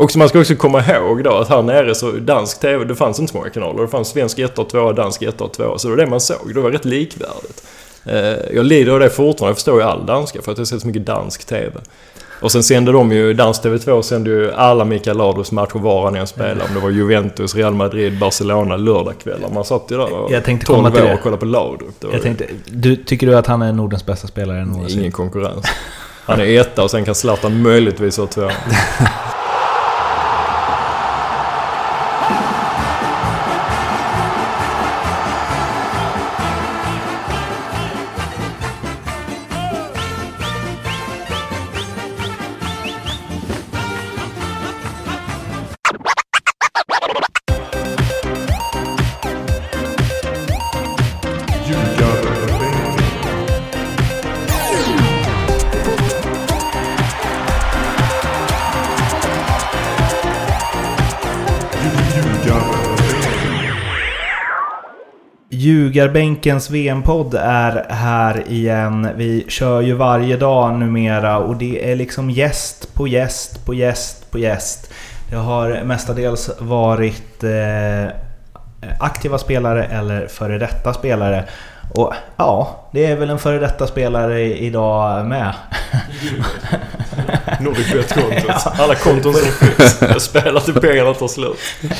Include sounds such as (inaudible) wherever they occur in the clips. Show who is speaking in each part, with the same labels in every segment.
Speaker 1: Och man ska också komma ihåg då att här nere så dansk TV, det fanns inte så många kanaler. Det fanns svensk 1 och 2, dansk 1 och 2. Så det var det man såg. Det var rätt likvärdigt. Eh, jag lider av det fortfarande. Jag förstår ju all danska för att jag ser så mycket dansk TV. Och sen sände de ju, Dansk TV2 sände ju alla Mikael Ladros matcher var han än spelade. Om det var Juventus, Real Madrid, Barcelona lördagkvällar. Man satt ju där och
Speaker 2: Jag tänkte komma till det.
Speaker 1: och kollade på var
Speaker 2: Jag tänkte, du, tycker du att han är Nordens bästa spelare någonsin?
Speaker 1: ingen konkurrens. Han är etta och sen kan Zlatan möjligtvis vara två. (laughs)
Speaker 2: Ljugarbänkens VM-podd är här igen. Vi kör ju varje dag numera och det är liksom gäst på gäst på gäst på gäst. Det har mestadels varit eh, aktiva spelare eller före detta spelare. Och ja, det är väl en före detta spelare idag med.
Speaker 1: Nordicbet-kontot. (laughs) Alla konton som finns. Jag spelar till pengarna tar slut. (laughs)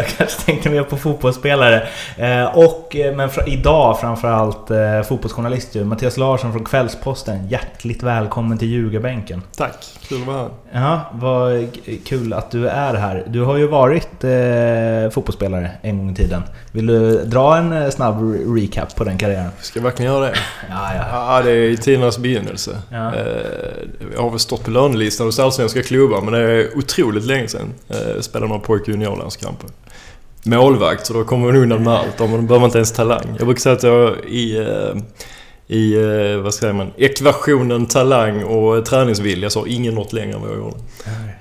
Speaker 2: Jag kanske tänkte mer på fotbollsspelare. Eh, och, eh, men idag framförallt eh, fotbollsjournalist ju. Mattias Larsson från Kvällsposten. Hjärtligt välkommen till Ljugarbänken.
Speaker 1: Tack, kul att vara här.
Speaker 2: Ja, vad kul att du är här. Du har ju varit eh, fotbollsspelare en gång i tiden. Vill du dra en snabb re- recap på den karriären?
Speaker 1: Ska jag verkligen göra det? (laughs)
Speaker 2: Ja, ja.
Speaker 1: Ja, det är i tidernas begynnelse.
Speaker 2: Ja.
Speaker 1: Jag har väl stått på lönelistan hos allsvenska klubbar, men det är otroligt länge sedan. Jag spelade några pojk och juniorlandskamper. Målvakt, så då kommer man undan med allt. Då behöver man inte ens talang. Jag brukar säga att jag i, eh, i eh, vad säger man, ekvationen talang och träningsvilja så har ingen nått längre än vad jag gjorde.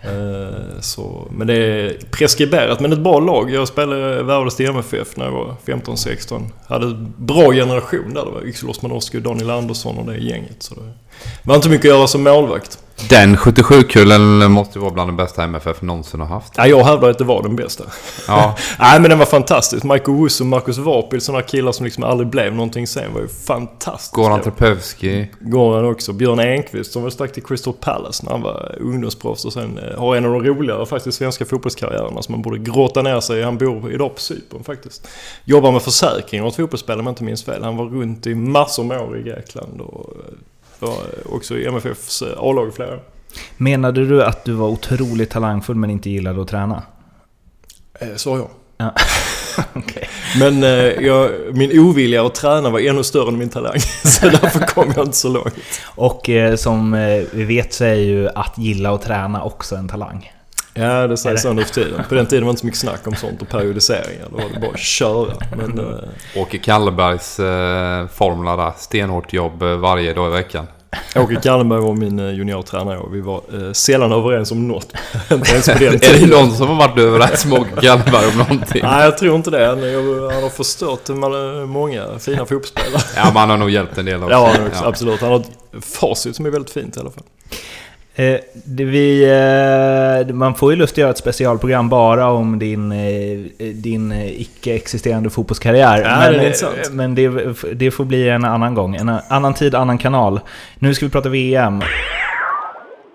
Speaker 1: Eh, Så, men det är preskriberat, men ett bra lag. Jag spelade, värvades till MFF när jag var 15-16. Hade en bra generation där. Det var Yxel Osman Oskar, Daniel Andersson och det gänget. Så det var inte mycket att göra som målvakt.
Speaker 3: Den 77-kullen måste ju vara bland de bästa MFF någonsin har haft.
Speaker 1: Ja, jag hävdar att det var den bästa.
Speaker 3: Ja, (laughs)
Speaker 1: Nej, men den var fantastisk. Michael Wuss och Marcus Vapil, sådana killar som liksom aldrig blev någonting sen, var ju fantastiska.
Speaker 3: Goran Trepevski.
Speaker 1: Goran också. Björn Enqvist som var stack till Crystal Palace när han var ungdomsproffs och sen eh, har en av de roligare faktiskt svenska fotbollskarriärerna som man borde gråta ner sig. Han bor idag på Cypern faktiskt. Jobbar med försäkringar åt fotbollsspelare om jag inte minns fel. Han var runt i massor med år i Grekland och eh, var också i MFFs eh, A-lag flera år.
Speaker 2: Menade du att du var otroligt talangfull men inte gillade att träna?
Speaker 1: Eh, jag.
Speaker 2: Ja. (laughs) Okej.
Speaker 1: Men eh, jag, min ovilja att träna var ännu större än min talang. (laughs) Så därför kom jag inte så långt.
Speaker 2: Och eh, som eh, vi vet så är ju att gilla och träna också en talang.
Speaker 1: Ja, det
Speaker 2: Är
Speaker 1: sägs så nu för tiden. På den tiden var det inte så mycket snack om sånt och periodiseringar. Då var det bara att köra. Men eh,
Speaker 3: Åke Kallebergs eh, formula där. Stenhårt jobb eh, varje dag i veckan.
Speaker 1: Åke Kallenberg var min eh, juniortränare och vi var eh, sällan överens om något. (laughs) inte ens på den (laughs)
Speaker 3: Är det
Speaker 1: tiden.
Speaker 3: någon som har varit överens med Åke Kalleberg om någonting?
Speaker 1: Nej, jag tror inte det. Han, har förstört ma- många fina fotbollsspelare.
Speaker 3: Ja, men han har nog hjälpt en del också.
Speaker 1: Ja, också, absolut. Han har ett facit som är väldigt fint i alla fall.
Speaker 2: Eh, det vi, eh, man får ju lust att göra ett specialprogram bara om din, eh, din icke-existerande fotbollskarriär.
Speaker 1: Ja,
Speaker 2: men
Speaker 1: det är
Speaker 2: men det, det får bli en annan gång. En annan tid, annan kanal. Nu ska vi prata VM.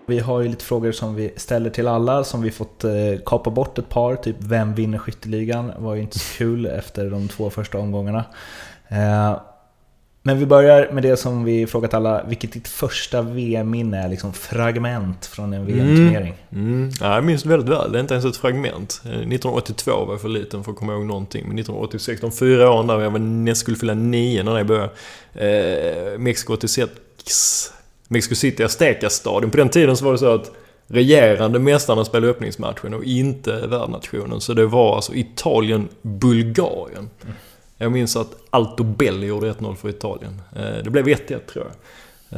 Speaker 2: Vi har ju lite frågor som vi ställer till alla, som vi fått kapa bort ett par. Typ vem vinner skytteligan? var ju inte så kul efter de två första omgångarna. Eh, men vi börjar med det som vi frågat alla. Vilket ditt första VM-minne är? Liksom fragment från en VM-turnering.
Speaker 1: Mm. Ja, jag minns det väldigt väl. Det är inte ens ett fragment. Eh, 1982 var jag för liten för att komma ihåg någonting. Men 1986, de fyra åren där jag var näst skulle fylla nio när det började. Eh, Mexico 86, Mexico City Azteca-stadion. På den tiden så var det så att regerande mästarna spelade öppningsmatchen och inte värdnationen. Så det var alltså Italien-Bulgarien. Jag minns att Altobelli gjorde 1-0 för Italien. Eh, det blev 1-1 tror jag.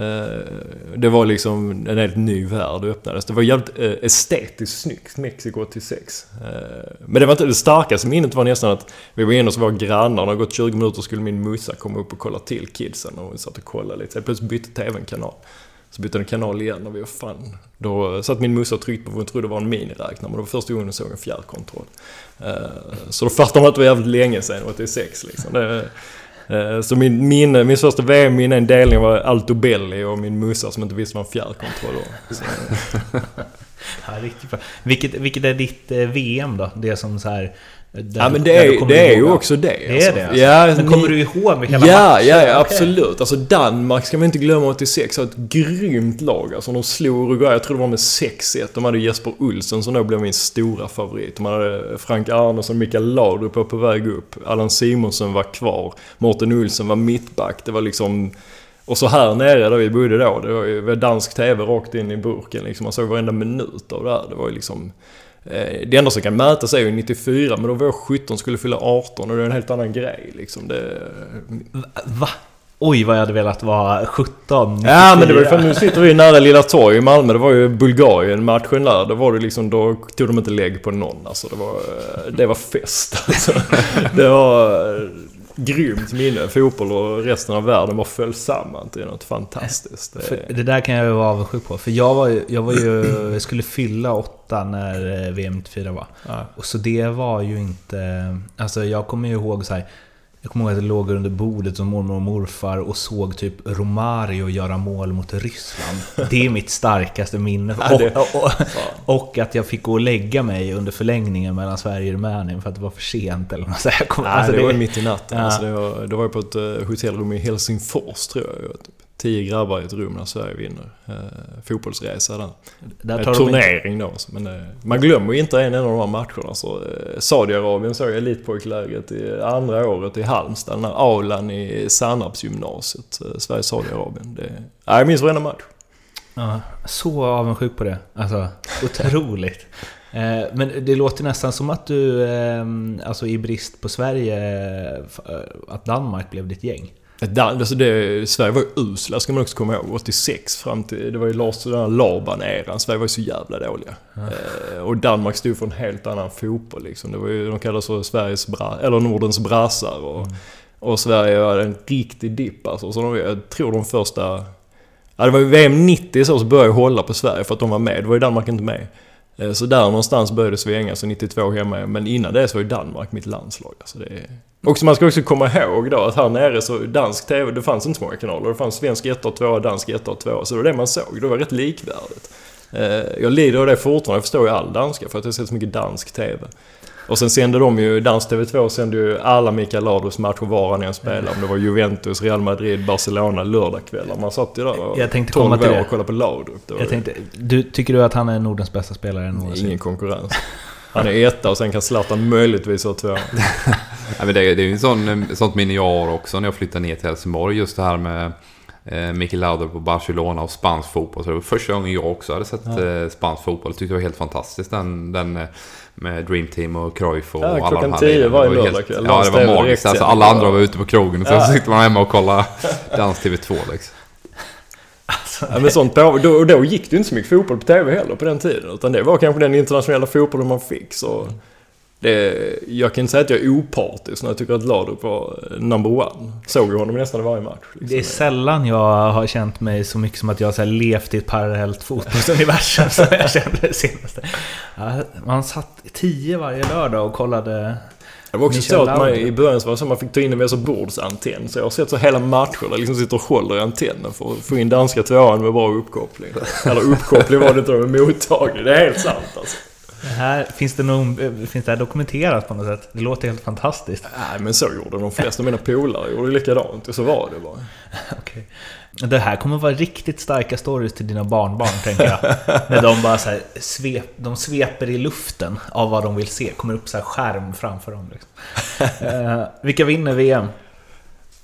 Speaker 1: Eh, det var liksom en helt ny värld öppnades. Det var jävligt eh, estetiskt snyggt, Mexiko 86. Men det var inte det starkaste minnet var nästan att vi var inne hos våra grannar. Det gått 20 minuter skulle min musa komma upp och kolla till kidsen. Och vi satt och kollade lite. Så plötsligt bytte tvn kanal. Så bytte den kanal igen och vi var fan... Då satt min musa och tryckte på vad hon trodde var en miniräknare men det var första gången hon såg en fjärrkontroll. Eh, så då fattade man att det var jävligt länge sedan, 86 liksom. Det, eh, så min, min, min första VM-minne en delning var Alto Belli och min musa som inte visste vad en fjärrkontroll var. (laughs)
Speaker 2: Ja, riktigt bra. Vilket, vilket är ditt eh, VM då? Det som så här där-
Speaker 1: ja men det är, det är ju också det.
Speaker 2: Det är det alltså.
Speaker 1: Ja,
Speaker 2: Men
Speaker 1: ni-
Speaker 2: kommer du ihåg vilka alla
Speaker 1: Ja,
Speaker 2: matcher?
Speaker 1: ja, ja absolut. Alltså Danmark ska man inte glömma 86 har ett grymt lag. Alltså de slog Uruguay, jag tror det var med 6-1. De hade Jesper Olsen som då blev min stora favorit. De hade Frank Arnesson, Mikael Laudrup var på väg upp. Allan Simonsson var kvar. Mårten Olsen var mittback. Det var liksom... Och så här nere där vi bodde då, det var ju dansk TV rakt in i burken liksom. Man såg varenda minut av det här. Det var ju liksom... eh, Det enda som kan mätas är ju 94, men då var jag 17 skulle fylla 18 och det är en helt annan grej liksom. Det,
Speaker 2: Va? Oj, vad jag hade velat vara 17,
Speaker 1: Ja men det var ju
Speaker 2: 94.
Speaker 1: för nu sitter vi nära Lilla Torg i Malmö. Det var ju Bulgarien-matchen där. Då var det liksom, då tog de inte lägg på någon. Alltså det var, det var fest alltså. (laughs) Det var eh, grymt minne. Fotboll och resten av världen bara föll samman till något fantastiskt. Det,
Speaker 2: det där kan jag ju vara avundsjuk på. För jag var ju, jag var ju, jag skulle fylla åtta när eh, VM 94 var.
Speaker 1: ja.
Speaker 2: Och så det var ju inte... Alltså jag kommer ju ihåg så här. Jag kommer ihåg att jag låg under bordet som mormor och morfar och såg typ Romario göra mål mot Ryssland. Det är mitt starkaste minne.
Speaker 1: Det-
Speaker 2: Och, och, och att jag fick gå och lägga mig under förlängningen mellan Sverige och Rumänien för att det var för sent eller något så. Jag kommer-
Speaker 1: Nej,
Speaker 2: alltså
Speaker 1: det var ju mitt i natten.
Speaker 2: Ja.
Speaker 1: Alltså det, var, det var ju på ett eh, hotellrum i Helsingfors tror jag. Tio grabbar i ett rum när Sverige vinner. Eh, fotbollsresa där.
Speaker 2: Där
Speaker 1: En
Speaker 2: tar inte-
Speaker 1: turnering då. Men eh, man glömmer ju inte en enda av de här matcherna. Så, eh, Saudiarabien såg jag elitpojklägret i andra året i Halmstad. Den här aulan i Sannarpsgymnasiet. Eh, Sverige-Saudiarabien. Det- jag minns varenda match.
Speaker 2: Ja, så avundsjuk på det. Alltså, otroligt. (laughs) Eh, Men det låter nästan som att du, eh, alltså i brist på Sverige, eh, eh, att Danmark blev ditt gäng.
Speaker 1: Dan, alltså det, Sverige var ju usla ska man också komma ihåg. 86 fram till... Det var ju Lars den här Laban-eran. Sverige var ju så jävla dåliga. Eh, och Danmark stod för en helt annan fotboll liksom. Det var ju, de kallades för Sveriges bra, eller Nordens brassar. Och, och Sverige var en riktig dipp alltså. Så de, jag tror de första... Ja, det var ju VM 90 så, så började jag hålla på Sverige för att de var med. Det var ju Danmark inte med. Eh, så där någonstans började det svänga, så 92 hemma. Men innan det så var ju Danmark mitt landslag. Alltså det är... Och man ska också komma ihåg då att här nere så dansk TV, det fanns inte så många kanaler. Det fanns svensk 1 och 2, dansk 1 och 2. Så det var det man såg. Det var rätt likvärdigt. Eh, jag lider av det fortfarande. Jag förstår ju all danska för att jag ser så mycket dansk TV. Och sen sände de ju, Dansk TV2 sände ju alla Mikael Ladros matcher var han än spelade. Om det var Juventus, Real Madrid, Barcelona lördagkvällar. Man satt ju där och
Speaker 2: Jag tänkte
Speaker 1: 12
Speaker 2: komma till
Speaker 1: år
Speaker 2: det.
Speaker 1: och kollade på var
Speaker 2: Jag tänkte, du, tycker du att han är Nordens bästa spelare någonsin?
Speaker 1: ingen konkurrens. Han är etta och sen kan Zlatan möjligtvis vara två. (laughs)
Speaker 3: Ja, men det, det är ju en sån, eh, sånt minne jag har också när jag flyttade ner till Helsingborg. Just det här med eh, Mikael Lauder på Barcelona och spansk fotboll. Så det var första gången jag också hade sett eh, spansk fotboll. Tyckte det var helt fantastiskt. Den, den eh, med Dream Team och Cruyff och
Speaker 1: Ja,
Speaker 3: alla
Speaker 1: klockan
Speaker 3: de här
Speaker 1: 10
Speaker 3: lirarna.
Speaker 1: varje
Speaker 3: Det var
Speaker 1: lördagkväll.
Speaker 3: Ja, det var magiskt. Alltså, alla andra var ute på krogen och sen
Speaker 1: Ja.
Speaker 3: så sitter man hemma och kollar (laughs) Dans TV2 liksom.
Speaker 1: Ja, men sånt på, då, då gick det ju inte så mycket fotboll på TV heller på den tiden. Utan det var kanske den internationella fotbollen man fick. Så det, jag kan inte säga att jag är opartisk när jag tycker att Laudrup var eh, number one. Såg ju honom nästan i varje match. liksom.
Speaker 2: Det är sällan jag har känt mig så mycket som att jag har levt i ett parallellt fotbollsuniversum som jag kände det senaste. Man satt tio varje lördag och kollade...
Speaker 1: Det var också
Speaker 2: Michel
Speaker 1: så att man, i början så var det så att man fick ta in en så bordsantenn. Så jag har sett så hela matcher där liksom sitter och håller i antennen för att få in danska tvåan med bra uppkoppling. Eller uppkoppling var det inte, med mottagning. Det är helt sant alltså.
Speaker 2: Det här, finns, det någon, finns det här dokumenterat på något sätt? Det låter helt fantastiskt.
Speaker 1: Nej men så gjorde de flesta av mina polare. gjorde likadant. Och så var det bara. (laughs)
Speaker 2: Okej. Det här kommer vara riktigt starka stories till dina barnbarn, tänker jag. När de bara så här svep, de sveper i luften av vad de vill se. Kommer upp så här skärm framför dem. Liksom. Eh, vilka vinner VM?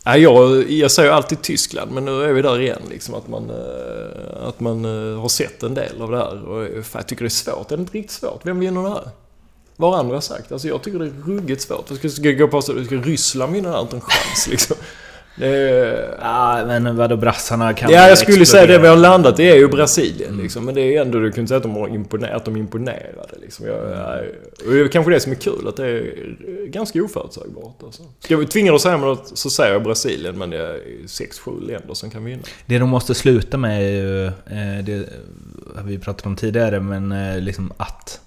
Speaker 1: Ja, jag, jag säger alltid Tyskland, men nu är vi där igen. Liksom, att man, eh, att man eh, har sett en del av det här. Och, eh, jag tycker det är svårt. Det är inte riktigt svårt. Vem vinner det här? Vad har andra sagt? Alltså, jag tycker det är ruggigt svårt. Jag ska, ska gå på att Ryssland vinner det här? Inte en chans (laughs) liksom. Det,
Speaker 2: Ja, men vadå brassarna kan
Speaker 1: ja, jag skulle säga det vi har
Speaker 2: explodera.
Speaker 1: landat i är ju Brasilien
Speaker 2: Mm.
Speaker 1: liksom. Men det är ändå, du kan inte säga att de, har imponer, att de imponerade liksom. Jag, jag, och det är kanske det som är kul, att det är ganska oförutsägbart alltså. Ska vi tvinga oss något så säger jag Brasilien, men det är 6-7 länder som kan vinna.
Speaker 2: Det de måste sluta med är ju, eh, det har vi pratat om tidigare, men eh, liksom att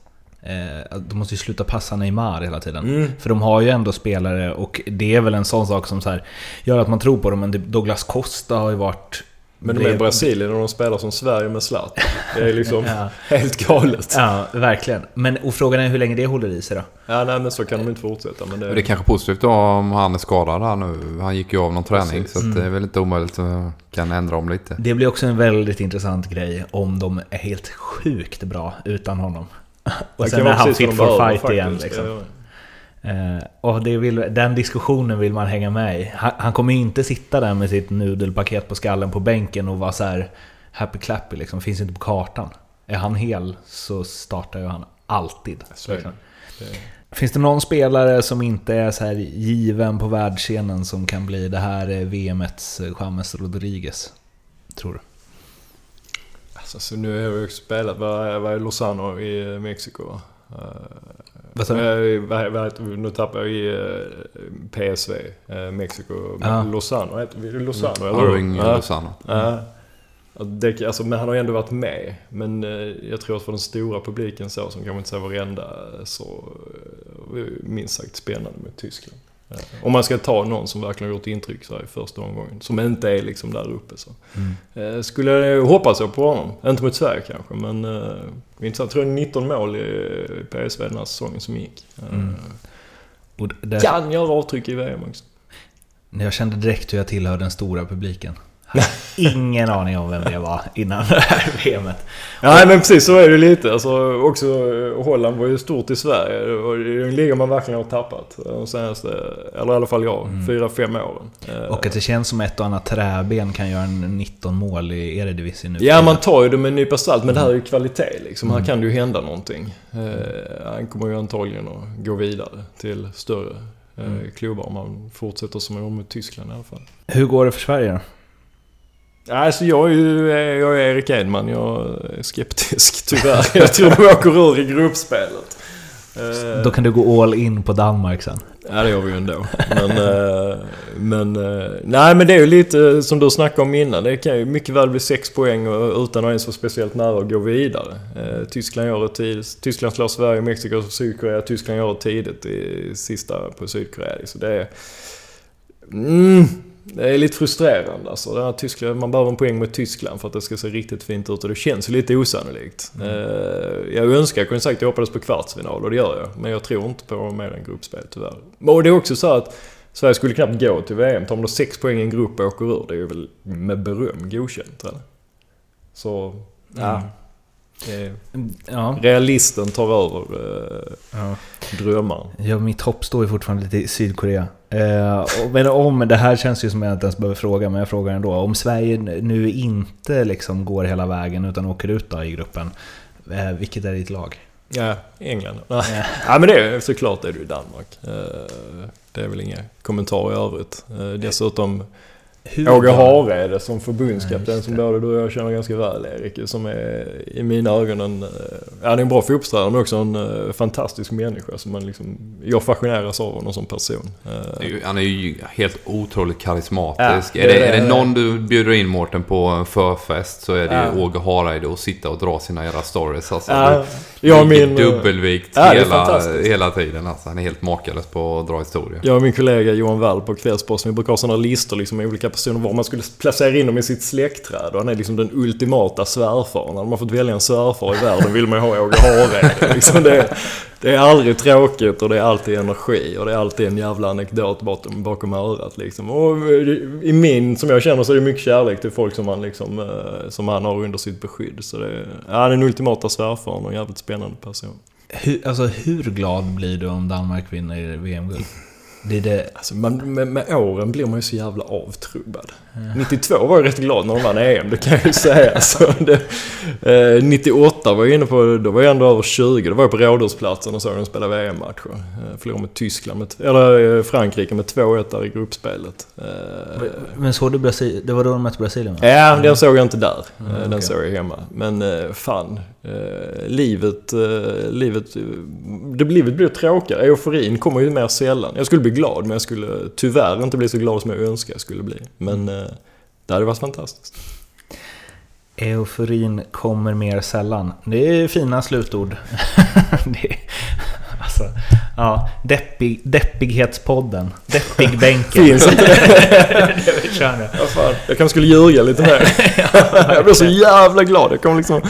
Speaker 2: eh, de måste ju sluta passa Neymar hela tiden.
Speaker 1: Mm.
Speaker 2: För de har ju ändå spelare och det är väl en sån sak som så här, gör att man tror på dem. Men Douglas Costa har ju varit...
Speaker 1: Men de är i Brasilien och de spelar som Sverige med Zlatan. Det är liksom (laughs)
Speaker 2: Ja.
Speaker 1: helt galet.
Speaker 2: Ja, verkligen. Men och frågan är hur länge det håller i sig då?
Speaker 1: Ja, nej men så kan de inte fortsätta. Men det,
Speaker 3: det är kanske positivt då om han är skadad här nu. Han gick ju av någon träning.
Speaker 1: Precis.
Speaker 3: Så att det är väl inte omöjligt att kan ändra om lite.
Speaker 2: Det blir också en väldigt intressant grej om de är helt sjukt bra utan honom. Och sen är han fit for fight igen
Speaker 1: faktiskt.
Speaker 2: liksom.
Speaker 1: Ja,
Speaker 2: Eh, och det vill, den diskussionen vill man hänga med i. Han, han kommer inte sitta där med sitt nudelpaket på skallen på bänken och vara så här happy clappy liksom. Finns inte på kartan. Är han hel så startar ju han alltid. Liksom. Finns det någon spelare som inte är så här given på världsscenen som kan bli det här är VMets James Rodriguez? Tror du?
Speaker 1: Alltså, så nu har jag ju spelat, vad är, Lozano i Mexiko? va? Eh,
Speaker 2: Vad sa du?
Speaker 1: eh, nu tappar jag i eh, PSV, eh, Mexiko.
Speaker 2: Ja.
Speaker 1: Lozano, heter vi Lozano? eller hur? Ja.
Speaker 3: Lozano.
Speaker 1: Ja. Ja, Det, alltså, men han har ju ändå varit med. Men eh, jag tror att för den stora publiken så, som kanske inte säger varenda, så eh, minst sagt spännande med Tyskland. Om man ska ta någon som verkligen gjort intryck så här i första omgången, som inte är liksom där uppe så.
Speaker 2: Mm.
Speaker 1: Eh, Skulle jag hoppas jag på honom. Inte mot Sverige kanske, men eh, intressant. Jag tror det är 19 mål i PSV den här säsongen som gick. Eh,
Speaker 2: Mm. Och där,
Speaker 1: Kan göra avtryck i VM också.
Speaker 2: Jag kände direkt hur jag tillhör den stora publiken. Ingen aning om vem det var innan det här VMet.
Speaker 1: Nej men precis så är det lite. Alltså, också eh, Holland var ju stort i Sverige och det är en liga man verkligen har tappat de senaste, eller i alla fall jag,
Speaker 2: Mm.
Speaker 1: fyra, fem åren. Eh,
Speaker 2: Och att det känns som ett och annat träben kan göra en 19 mål i Eredivisie nu.
Speaker 1: Ja, man tar ju det med en nypa salt, men det här är ju kvalitet liksom.
Speaker 2: Mm.
Speaker 1: Här kan det ju hända någonting. Eh, han kommer ju antagligen att gå vidare till större
Speaker 2: Mm.
Speaker 1: klubbar om han fortsätter som han gjorde med Tyskland i alla fall.
Speaker 2: Hur går det för Sverige då?
Speaker 1: Alltså jag är ju jag är Erik Edman, jag är skeptisk tyvärr. (laughs) Jag tror de åker ur i gruppspelet. Eh,
Speaker 2: Då kan du gå all in på Danmark sen.
Speaker 1: Ja, det gör vi ju ändå. Men, eh, men, eh, nej, men det är ju lite som du snackade om innan. Det kan ju mycket väl bli sex poäng utan att ens vara speciellt nära att gå vidare. Eh, Tyskland gör det tidigt. Tyskland slår Sverige, Mexiko och Sydkorea. Tyskland gör det tidigt i sista på Sydkorea. Så det är... Mm, det är lite frustrerande alltså. Tyskland, man behöver en poäng mot Tyskland för att det ska se riktigt fint ut och det känns ju lite osannolikt.
Speaker 2: Mm.
Speaker 1: Eh, jag önskar, jag kunde sagt att jag hoppades på kvartsfinal och det gör jag. Men jag tror inte på mer än gruppspel tyvärr. Och det är också så att Sverige skulle knappt gå till VM. Tar de då sex poäng i en grupp och åker ur, det är ju väl med beröm godkänt eller? Så, ja. Det är,
Speaker 2: Ja.
Speaker 1: realisten tar över eh,
Speaker 2: ja.
Speaker 1: drömmar.
Speaker 2: Ja, mitt hopp står ju fortfarande lite i Sydkorea. Eh, men om, det här känns ju som jag inte ens behöver fråga, men jag frågar ändå. Om Sverige nu inte liksom går hela vägen utan åker ut i gruppen, eh, vilket är ditt lag?
Speaker 1: Ja, England. Nej. (laughs) Ja, men det är såklart är det ju Danmark. Eh, Det är väl inga kommentarer i övrigt. Eh, Dessutom Åge? Hareide som
Speaker 2: Ja,
Speaker 1: förbundskapten
Speaker 2: just
Speaker 1: som
Speaker 2: det.
Speaker 1: både du och jag känner ganska väl Erik. Som är i mina ögon en... eh, Ja, han är en bra fotbollstränare men också en eh, fantastisk människa som man liksom... Jag fascineras av honom som person. Eh,
Speaker 3: Det Han är ju helt otroligt karismatisk.
Speaker 1: Ja,
Speaker 3: är,
Speaker 1: det
Speaker 3: det,
Speaker 1: är det.
Speaker 3: det någon du bjuder in Mårten på en förfest så är det
Speaker 1: Ja.
Speaker 3: ju Åge Hareide och sitta och dra sina jävla stories. Alltså,
Speaker 1: Ja,
Speaker 3: det,
Speaker 1: jag
Speaker 3: ligger
Speaker 1: min... eh,
Speaker 3: dubbelvikt
Speaker 1: Ja,
Speaker 3: hela, hela tiden. Alltså, han är helt makalös på att dra historia.
Speaker 1: Jag och min kollega Johan Wall på Kvällsposten, vi brukar ha sådana listor liksom med olika personer var man skulle placera in dem i sitt släktträd. Och han är liksom den ultimata svärfaren. Hade man fått välja en svärfar i världen vill man ju ha Åge Hareide. Liksom det, det är aldrig tråkigt och det är alltid energi och det är alltid en jävla anekdot bakom, bakom örat liksom. Och i min, som jag känner, så är det mycket kärlek till folk som han liksom, eh, som han har under sitt beskydd. Så det är, ja, den ultimata svärfaren och en jävligt spännande person.
Speaker 2: Hur, alltså, hur glad blir du om Danmark vinner VM-guld? Det är det...
Speaker 1: Alltså man, med, med åren blir man ju så jävla avtrubbad. 92 var jag rätt glad när de vann EM, det kan jag ju säga. (laughs) Så det, eh, 98 var jag inne på, då var jag ändå över 20. Då var jag på Rådhusplatsen och såg dem spela VM-matcher. Eh, förlorade med Tyskland, med, eller eh, Frankrike med 2-1 där i gruppspelet. Eh,
Speaker 2: Men såg du Brasilien? Det var då de mötte Brasilien va?
Speaker 1: Ja, den såg jag inte där.
Speaker 2: Mm,
Speaker 1: Eh, Den
Speaker 2: okej.
Speaker 1: såg jag hemma. Men eh, fan, livet, livet, det, livet blir tråkigare. Euforin kommer ju mer sällan. Jag skulle bli glad, men jag skulle tyvärr inte bli så glad som jag önskar jag skulle bli. Men eh, det hade varit fantastiskt.
Speaker 2: Euforin kommer mer sällan. Det är fina slutord. (laughs) det är, ja, deppig, deppighetspodden. Deppigbänken.
Speaker 1: Finns inte
Speaker 2: det? (laughs) kör nu.
Speaker 1: Ja, fan, jag kanske skulle ljuga lite mer. (laughs) jag blir så jävla glad. Jag kommer liksom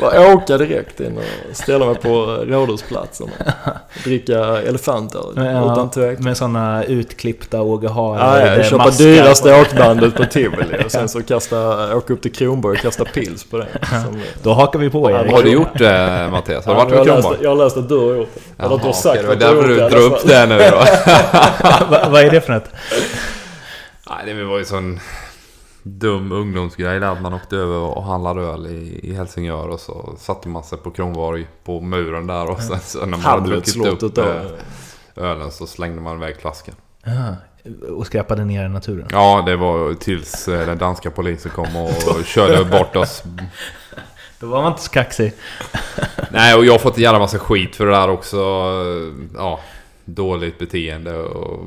Speaker 1: bara åka direkt in och ställa mig på Rådhusplatsen och dricka elefantöl.
Speaker 2: Ja,
Speaker 1: utan tvekan.
Speaker 2: Med sådana utklippta Åge
Speaker 1: Ja, ja,
Speaker 2: Hareide
Speaker 1: köpa dyraste
Speaker 2: på-
Speaker 1: åkbandet på Tivoli (laughs) och sen så kasta, åka upp till Kronborg och kasta pils på det. Som,
Speaker 2: Då hakar vi på Erik.
Speaker 3: Har du gjort det Mattias? Har du
Speaker 1: Ja,
Speaker 3: varit
Speaker 1: läste,
Speaker 3: Kronborg?
Speaker 1: jag har läst att du har gjort det. Eller att du har sagt
Speaker 3: det därför du drar upp det nu då. (laughs)
Speaker 2: Va- Vad är det för något?
Speaker 3: Nej, det var ju sån dum ungdomsgrej där man åkte över och handlade öl i, i Helsingör och så satte man sig på Kronborg på muren där och sen så när man hade druckit upp
Speaker 1: då.
Speaker 3: eh, ölen så slängde man iväg flaskan.
Speaker 2: Ja, och skräpade ner i naturen.
Speaker 3: Ja, det var tills eh, den danska polisen kom och (laughs) körde bort oss.
Speaker 2: Då var man inte så kaxig. (laughs)
Speaker 3: Nej, och jag har fått en jävla massa skit för det där också. Ja, dåligt beteende och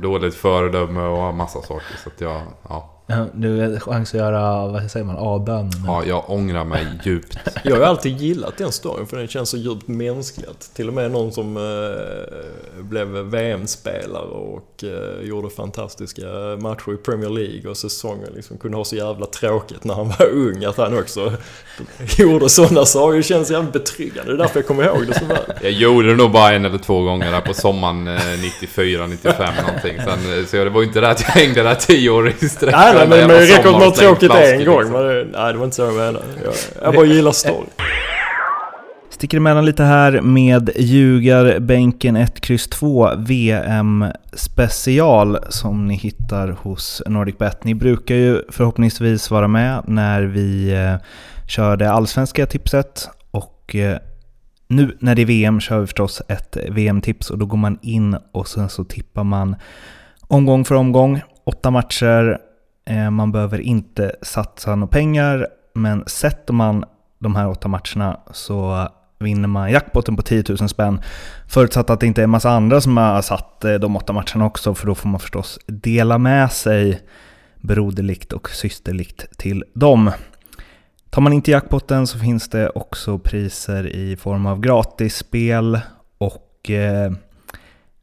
Speaker 3: dåligt föredöme och massa saker. Så att jag, ja,
Speaker 2: Ja, Du har chans att göra, vad säger man, avbön.
Speaker 3: ja, jag ångrar mig djupt. (laughs)
Speaker 1: Jag har alltid gillat den storyn för den känns så djupt mänsklig. Till och med någon som eh, blev VM-spelare och eh, gjorde fantastiska matcher i Premier League och säsonger liksom kunde ha så jävla tråkigt när han var ung. Att han också (laughs) gjorde sådana saker. Det känns jävligt betryggande. Det är därför jag kommer ihåg det så väl.
Speaker 3: Jag gjorde det nog bara en eller två gånger där på sommaren eh, 94, 95 någonting. Sen, eh, så det var ju inte det att jag hängde där tio år i sträck.
Speaker 1: Nej, nej, men det räcker
Speaker 3: sommar
Speaker 1: att man har tråkigt en gång.
Speaker 3: liksom.
Speaker 1: Men det, nej, det var inte så jag menade. Jag, jag bara gillar story. (laughs)
Speaker 2: Sticker emellan lite här med Ljugarbänken 1, X 2 VM special som ni hittar hos NordicBet. Ni brukar ju förhoppningsvis vara med när vi eh, kör det allsvenska tipset och eh, nu när det är VM kör vi förstås ett VM-tips och då går man in och sen så tippar man omgång för omgång, åtta matcher. Eh, man behöver inte satsa några pengar men sätter man de här åtta matcherna så vinner man jackpotten på 10 000 spänn. Förutsatt att det inte är en massa andra som har satt eh, de åtta matcherna också, för då får man förstås dela med sig broderligt och systerligt till dem. Tar man inte jackpotten så finns det också priser i form av gratisspel och eh,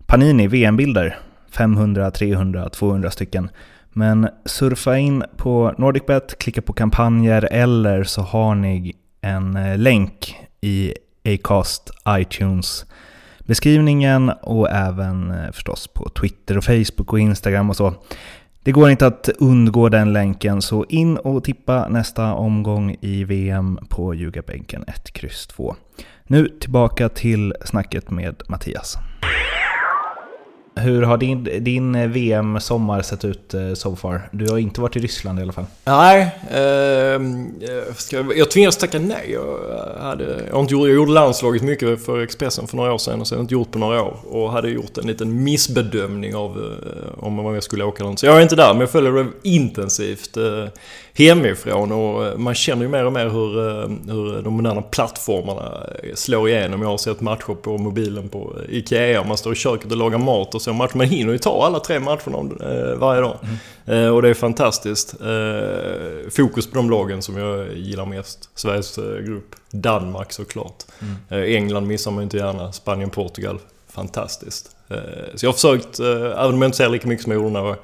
Speaker 2: Panini VM-bilder. 500, 300, 200 stycken. Men surfa in på NordicBet, klicka på kampanjer eller så har ni en eh, länk i Acast, iTunes beskrivningen och även eh, förstås på Twitter och Facebook och Instagram och så. Det går inte att undgå den länken så in och tippa nästa omgång i VM på Ljugarbänken 1, X 2. Nu tillbaka till snacket med Mattias. Hur har din, din VM-sommar sett ut eh, so far? Du har inte varit i Ryssland i alla fall.
Speaker 1: Nej, ehm, eh, jag, tvingades tacka nej. Jag, eh, hade, jag, har inte gjort, jag gjorde landslaget mycket för Expressen för några år sedan och sen har jag inte gjort på några år. Och hade gjort en liten missbedömning av eh, om jag skulle åka eller inte. Så jag är inte där, men jag följer det intensivt eh, hemifrån och eh, man känner ju mer och mer hur, eh, hur de moderna plattformarna eh, slår igenom. Jag har sett matcher på mobilen på IKEA, man står i köket och lagar mat och så match. Man hinner ju ta alla tre matcherna varje dag. Eh, och det är fantastiskt. Fokus på de lagen som jag gillar mest. Sveriges grupp. Danmark såklart. Eh, England missar man ju inte gärna. Spanien, Portugal. Fantastiskt. Så jag har försökt, även om jag inte ser lika mycket som jag gjorde när jag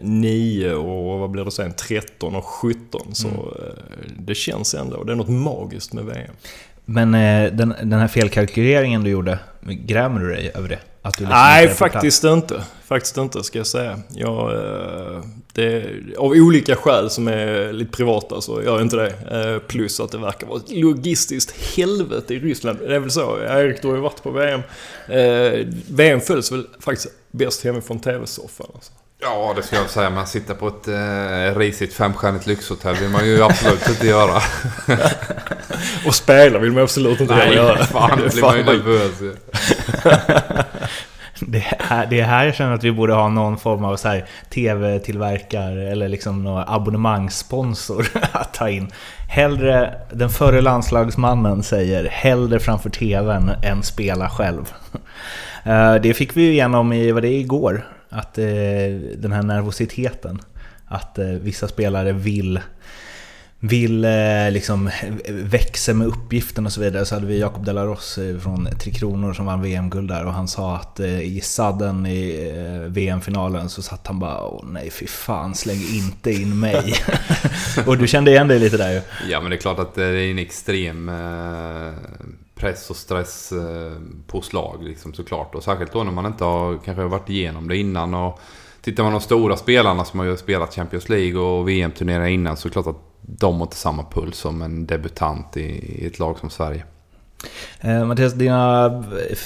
Speaker 1: 9 och vad blir det sen? 13 och 17. Så eh, det känns ändå, det är något magiskt med VM.
Speaker 2: Men eh, den, den här felkalkyleringen du gjorde, grämer du dig över det?
Speaker 1: Att du liksom Nej, faktiskt inte. Faktiskt inte, ska jag säga. Jag, eh, det, av olika skäl som är lite privata så gör jag inte det. Eh, plus att det verkar vara ett logistiskt helvete i Ryssland. Det är väl så. Erik, du har ju varit på VM. Eh, VM följs väl faktiskt bäst hemifrån TV-soffan. Alltså.
Speaker 3: Ja, det ska jag säga. Man sitter på ett eh, risigt femstjärnigt lyxhotell vill man ju absolut inte göra. (laughs)
Speaker 1: Och spela vill man absolut inte
Speaker 3: Nej,
Speaker 1: göra. (laughs)
Speaker 3: fan, det blir man ju nervös (laughs)
Speaker 2: det, är, det är här jag känner att vi borde ha någon form av TV-tillverkare eller liksom någon abonnemangssponsor att ta in. Hellre, den förre landslagsmannen säger, hellre framför TVn än spela själv. Eh, det fick vi ju igenom i, vad det är, igår. Att eh, den här nervositeten. Att eh, vissa spelare vill vill eh, liksom växa med uppgiften och så vidare så hade vi Jakob Delaros från Tre Kronor som vann VM-guld där och han sa att i sadden i VM-finalen så satt han bara Åh nej fy fan släng inte in mig. (laughs) och du kände igen dig lite där ju.
Speaker 3: Ja men det är klart att det är en extrem press och stress eh, på slag liksom såklart. Och särskilt då när man inte har kanske varit igenom det innan. Och tittar man på de stora spelarna som har ju spelat Champions League och VM-turneringar innan så är det klart att de har inte samma puls som en debutant i ett lag som Sverige.
Speaker 2: Eh, Mattias, dina,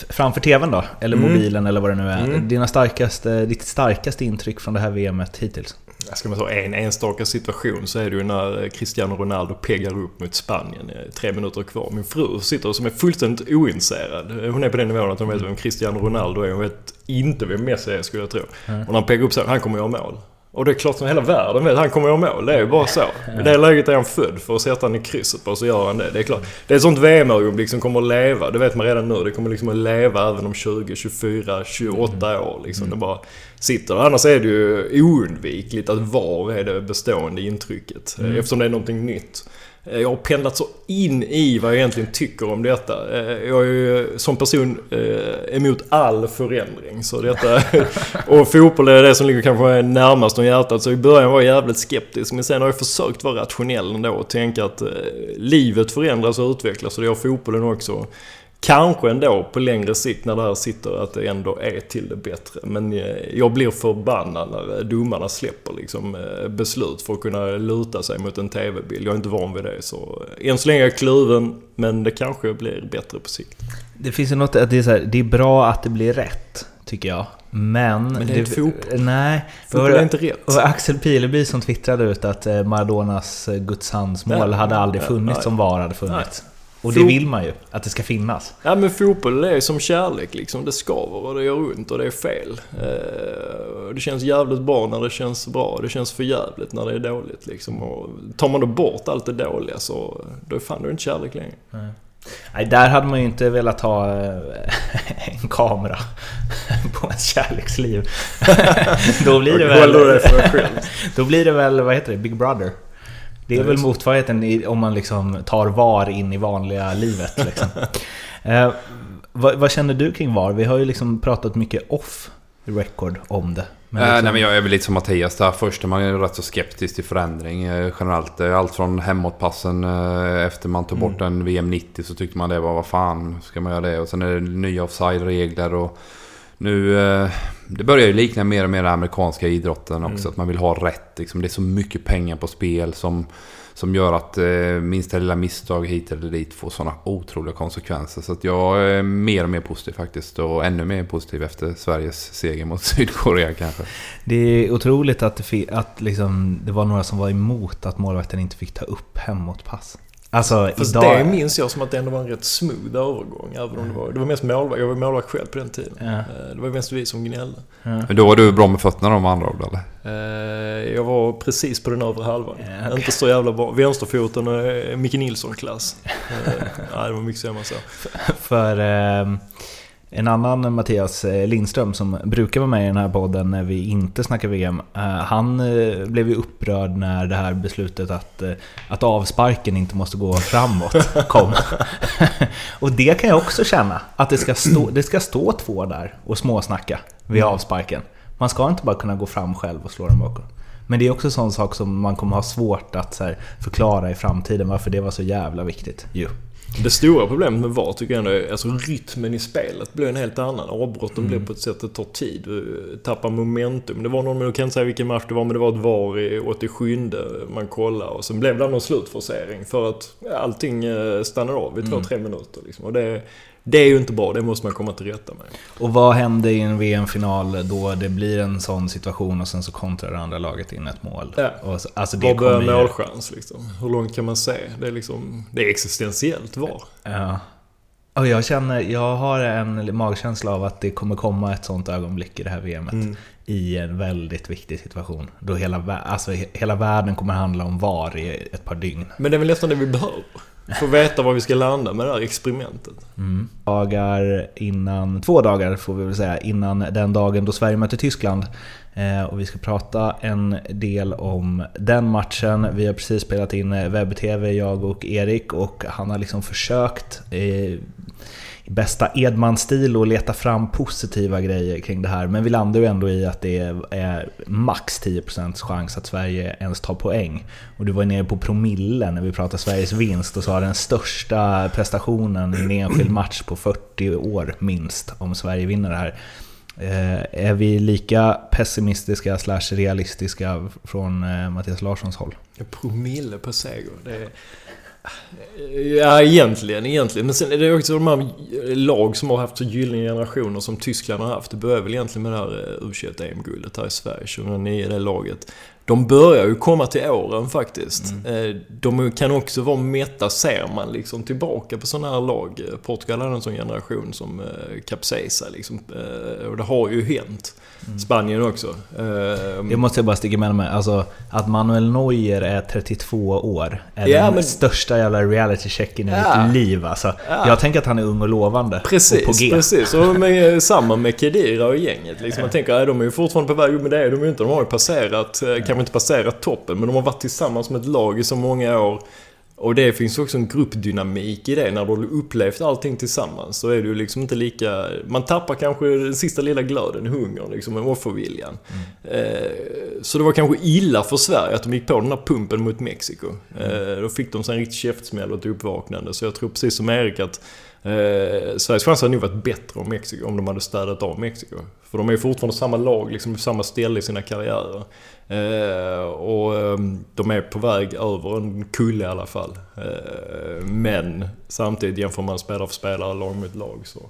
Speaker 2: framför TVn då, eller mm. mobilen eller vad det nu är. Mm. Dina starkaste, ditt starkaste intryck från det här VMet hittills?
Speaker 1: Ska man ta en enstaka situation så är det ju när Cristiano Ronaldo peggar upp mot Spanien. Tre minuter kvar. Min fru sitter som är fullständigt ointresserad. Hon är på den nivån att hon vet vem Cristiano Ronaldo är. Hon vet inte vem Messi är skulle jag tro. Mm. Och när han peggar upp så, han kommer göra mål. Och det är klart som hela världen vet, han kommer göra mål. Det är ju bara så. I det läget är han född för att sätta han i krysset på, så gör han det. Det är klart. Det är ett sånt VM-ögonblick som kommer att leva. Det vet man redan nu. Det kommer liksom att leva även om 20, 24, 28 år. Liksom. Mm. Det bara sitter. Annars är det ju oundvikligt att VAR är det bestående intrycket. Mm. Eftersom det är någonting nytt. Eh, jag har pendlat så in i vad jag egentligen tycker om detta. Eh, jag är ju som person eh, emot all förändring. Så detta, (laughs) och fotboll är det som ligger kanske närmast om hjärtat. Så i början var jag jävligt skeptisk. Men sen har jag försökt vara rationell ändå och tänka att livet förändras och utvecklas. Och det gör fotbollen också kanske ändå på längre sikt när det här sitter att det ändå är till det bättre. Men eh, jag blir förbannad när domarna släpper liksom eh, beslut för att kunna luta sig mot en TV-bild. Jag är inte van vid det så eh, än så länge är jag kluven men det kanske blir bättre på sikt.
Speaker 2: Det finns ju något att det är, så här, det är bra att det blir rätt, tycker jag. Men...
Speaker 1: Men det är inte fotboll.
Speaker 2: Nej.
Speaker 1: Fotboll är inte rätt.
Speaker 2: Och Axel Pileby som twittrade ut att Maradonas Guds handsmål hade aldrig funnits ja, om VAR hade funnits. Nej. Och det vill man ju, att det ska finnas.
Speaker 1: Ja men fotboll är som kärlek liksom. Det skaver och det gör ont och det är fel. Eh, det känns jävligt bra när det känns bra. Det känns för jävligt när det är dåligt liksom. Och tar man då bort allt det dåliga så då är fan det inte kärlek längre.
Speaker 2: Nej. där hade man ju inte velat ha eh, (laughs) en kamera (laughs) på ens kärleksliv. (laughs) då blir det väl... då blir det väl, vad heter det, Big Brother? Det är väl motsvarigheten om man liksom tar VAR in i vanliga livet. Liksom. (laughs) eh, vad, vad, känner du kring VAR? Vi har ju liksom pratat mycket off record om det.
Speaker 3: Men liksom... nej, men jag är väl lite som Mattias där. Först är man ju rätt så skeptisk till förändring eh, generellt. Allt från hemåtpassen eh, efter man tog bort mm. en VM 90 så tyckte man det var vad fan ska man göra det? Och sen är det nya offside-regler och nu, eh, det börjar ju likna mer och mer den amerikanska idrotten också. Mm. Att man vill ha rätt. Liksom. Det är så mycket pengar på spel som, som gör att eh, minsta lilla misstag hit eller dit får sådana otroliga konsekvenser. Så att jag är mer och mer positiv faktiskt. Och ännu mer positiv efter Sveriges seger mot (laughs) Sydkorea kanske.
Speaker 2: Det är otroligt att, det, att liksom, det var några som var emot att målvakten inte fick ta upp hemåtpass. Alltså
Speaker 1: Fast idag... det minns jag som att det ändå var en rätt smooth övergång. Även om det var, det var mest målvakt. Jag var målvakt själv på den tiden. Ja. Eh, det var mest vi som gnällde.
Speaker 3: Ja. Men då var du bra med fötterna då med andra ord eller?
Speaker 1: Eh, jag var precis på den övre halvan. Ja, okay. Inte så jävla bra. Vänsterfoten och Micke Nilsson-klass. (laughs) Nej, det var mycket sämre så.
Speaker 2: För... Eh, en annan Mattias eh, Lindström som brukar vara med i den här podden när vi inte snackar VM. Eh, han eh, blev ju upprörd när det här beslutet att, att avsparken inte måste gå framåt (laughs) kom. (laughs) och det kan jag också känna, att det ska stå, det ska stå två där och småsnacka vid mm. avsparken. Man ska inte bara kunna gå fram själv och slå den bakom. Men det är också en sån sak som man kommer ha svårt att förklara i framtiden varför det var så jävla viktigt. Jo.
Speaker 1: Det stora problemet med VAR tycker jag ändå är alltså rytmen i spelet blir en helt annan. Avbrotten
Speaker 2: Mm.
Speaker 1: blir på ett sätt det tar tid. Du tappar momentum. Det var någon, jag kan inte säga vilken match det var, men det var ett VAR i 87 man kollade och sen blev det någon slutforcering för att allting eh, stannade av i
Speaker 2: Mm.
Speaker 1: två-tre minuter. Liksom. Och det, det är ju inte bra, det måste man komma till rätta med.
Speaker 2: Och vad händer i en VM-final då det blir en sån situation och sen så kontrar det andra laget in ett mål?
Speaker 1: Ja.
Speaker 2: Och så, alltså det
Speaker 1: Var börjar
Speaker 2: ju...
Speaker 1: målchans liksom? Hur långt kan man se? Det är liksom, det är existentiellt VAR.
Speaker 2: Ja. Och jag känner, jag har en magkänsla av att det kommer komma ett sånt ögonblick i det här VMet.
Speaker 1: Mm.
Speaker 2: I en väldigt viktig situation. Då hela, alltså, he- hela världen kommer handla om VAR i ett par dygn.
Speaker 1: Men det är väl nästan det vi behöver. Få veta var vi ska landa med det här experimentet.
Speaker 2: Mm. Dagar innan, två dagar får vi väl säga, innan den dagen då Sverige möter Tyskland. Eh, och vi ska prata en del om den matchen. Vi har precis spelat in webb-tv, jag och Erik, och han har liksom försökt eh, i bästa Edman-stil att leta fram positiva grejer kring det här. Men vi landar ju ändå i att det är max 10% chans att Sverige ens tar poäng. Och du var ju nere på promille när vi pratade Sveriges vinst och sa den största prestationen i en enskild match på 40 år minst om Sverige vinner det här. Eh, är vi lika pessimistiska slash realistiska från eh, Mattias Larssons håll?
Speaker 1: Promille på seger. Det är... Ja, egentligen, egentligen. Men sen är det också de här lag som har haft så gyllene generationer som Tyskland har haft. Det börjar väl egentligen med det här eh, u 21 EM-guldet här i Sverige 2009, det laget. De börjar ju komma till åren faktiskt. Eh, De kan också vara mätta, ser man liksom tillbaka på sådana här lag. Portugal hade en sån generation som eh, kapsejsade liksom. Eh, Och det har ju hänt. Spanien också. Eh,
Speaker 2: Det måste jag bara sticka med mig. Alltså, att Manuel Neuer är 32 år är
Speaker 1: Ja,
Speaker 2: den
Speaker 1: men-
Speaker 2: största jävla reality-checken i
Speaker 1: Ja.
Speaker 2: mitt liv alltså.
Speaker 1: Ja.
Speaker 2: Jag tänker att han är ung och lovande. och på
Speaker 1: Precis,
Speaker 2: G.
Speaker 1: precis. Och med, samma med Kedira och gänget. Liksom. Man tänker att de är ju fortfarande på väg, Jo, men det är de ju inte. De har ju passerat, eh, kanske inte passerat toppen, men de har varit tillsammans som ett lag i så många år. Och det finns också en gruppdynamik i det. När du har upplevt allting tillsammans så är du liksom inte lika... Man tappar kanske den sista lilla glöden, hungern, liksom, offerviljan. Eh, så det var kanske illa för Sverige att de gick på den här pumpen mot Mexiko. Eh, då fick de sig en riktig käftsmäll och ett uppvaknande. Så jag tror precis som Erik att Eh, Sveriges chanser hade nog varit bättre om, Mexiko, om de hade städat av Mexiko. För de är ju fortfarande samma lag, liksom på samma ställe i sina karriärer. Eh, och eh, de är på väg över en kulle i alla fall. Eh, men samtidigt jämför man spelare för spelare, lag mot lag så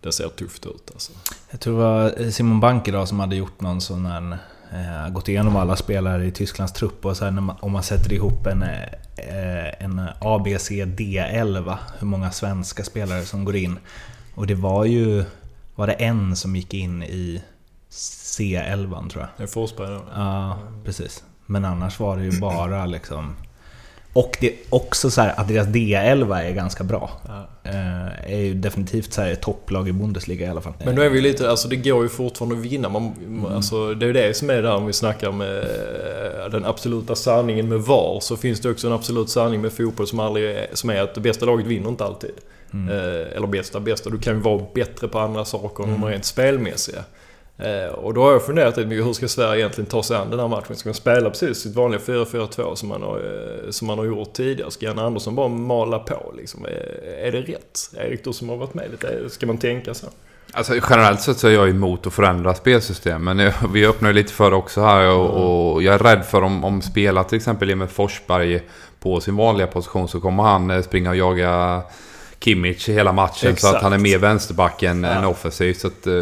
Speaker 1: det ser tufft ut alltså.
Speaker 2: Jag tror det var Simon Bank idag som hade gjort någon sån här... Eh, gått igenom alla spelare i Tysklands trupp och när man, om man sätter ihop en, eh, en ABCD11, hur många svenska spelare som går in. Och det var ju... Var det en som gick in i C11 tror jag?
Speaker 1: Det är Forsberg då.
Speaker 2: Ja, precis. Men annars var det ju bara liksom... Och det är också så här att deras D11 är ganska bra.
Speaker 1: Ja.
Speaker 2: Eh, är ju definitivt så här ett topplag i Bundesliga i alla fall.
Speaker 1: Men då är vi lite, alltså det går ju fortfarande att vinna. Man, alltså, det är ju det som är där om vi snackar med eh, den absoluta sanningen med VAR. Så finns det också en absolut sanning med fotboll som, aldrig är, som är att det bästa laget vinner inte alltid.
Speaker 2: Mm.
Speaker 1: Eh, eller bästa, bästa. Du kan ju vara bättre på andra saker än de rent spelmässiga. Eh, och då har jag funderat lite mycket, hur ska Sverige egentligen ta sig an den här matchen? Ska man spela precis sitt vanliga 4-4-2 som man, har, eh, som man har gjort tidigare? Ska Janne Andersson bara mala på liksom? Är, är det rätt? Erik, du som har varit med lite, ska man tänka så?
Speaker 3: Alltså generellt sett så är jag emot att förändra spelsystem. Men eh, vi öppnar lite för det också här och, och jag är rädd för om, om spelar till exempel Emil Forsberg på sin vanliga position så kommer han eh, springa och jaga Kimmich hela matchen. Så
Speaker 1: Exakt.
Speaker 3: att han är mer vänsterback än,
Speaker 1: Ja.
Speaker 3: än offensiv. Så att, eh,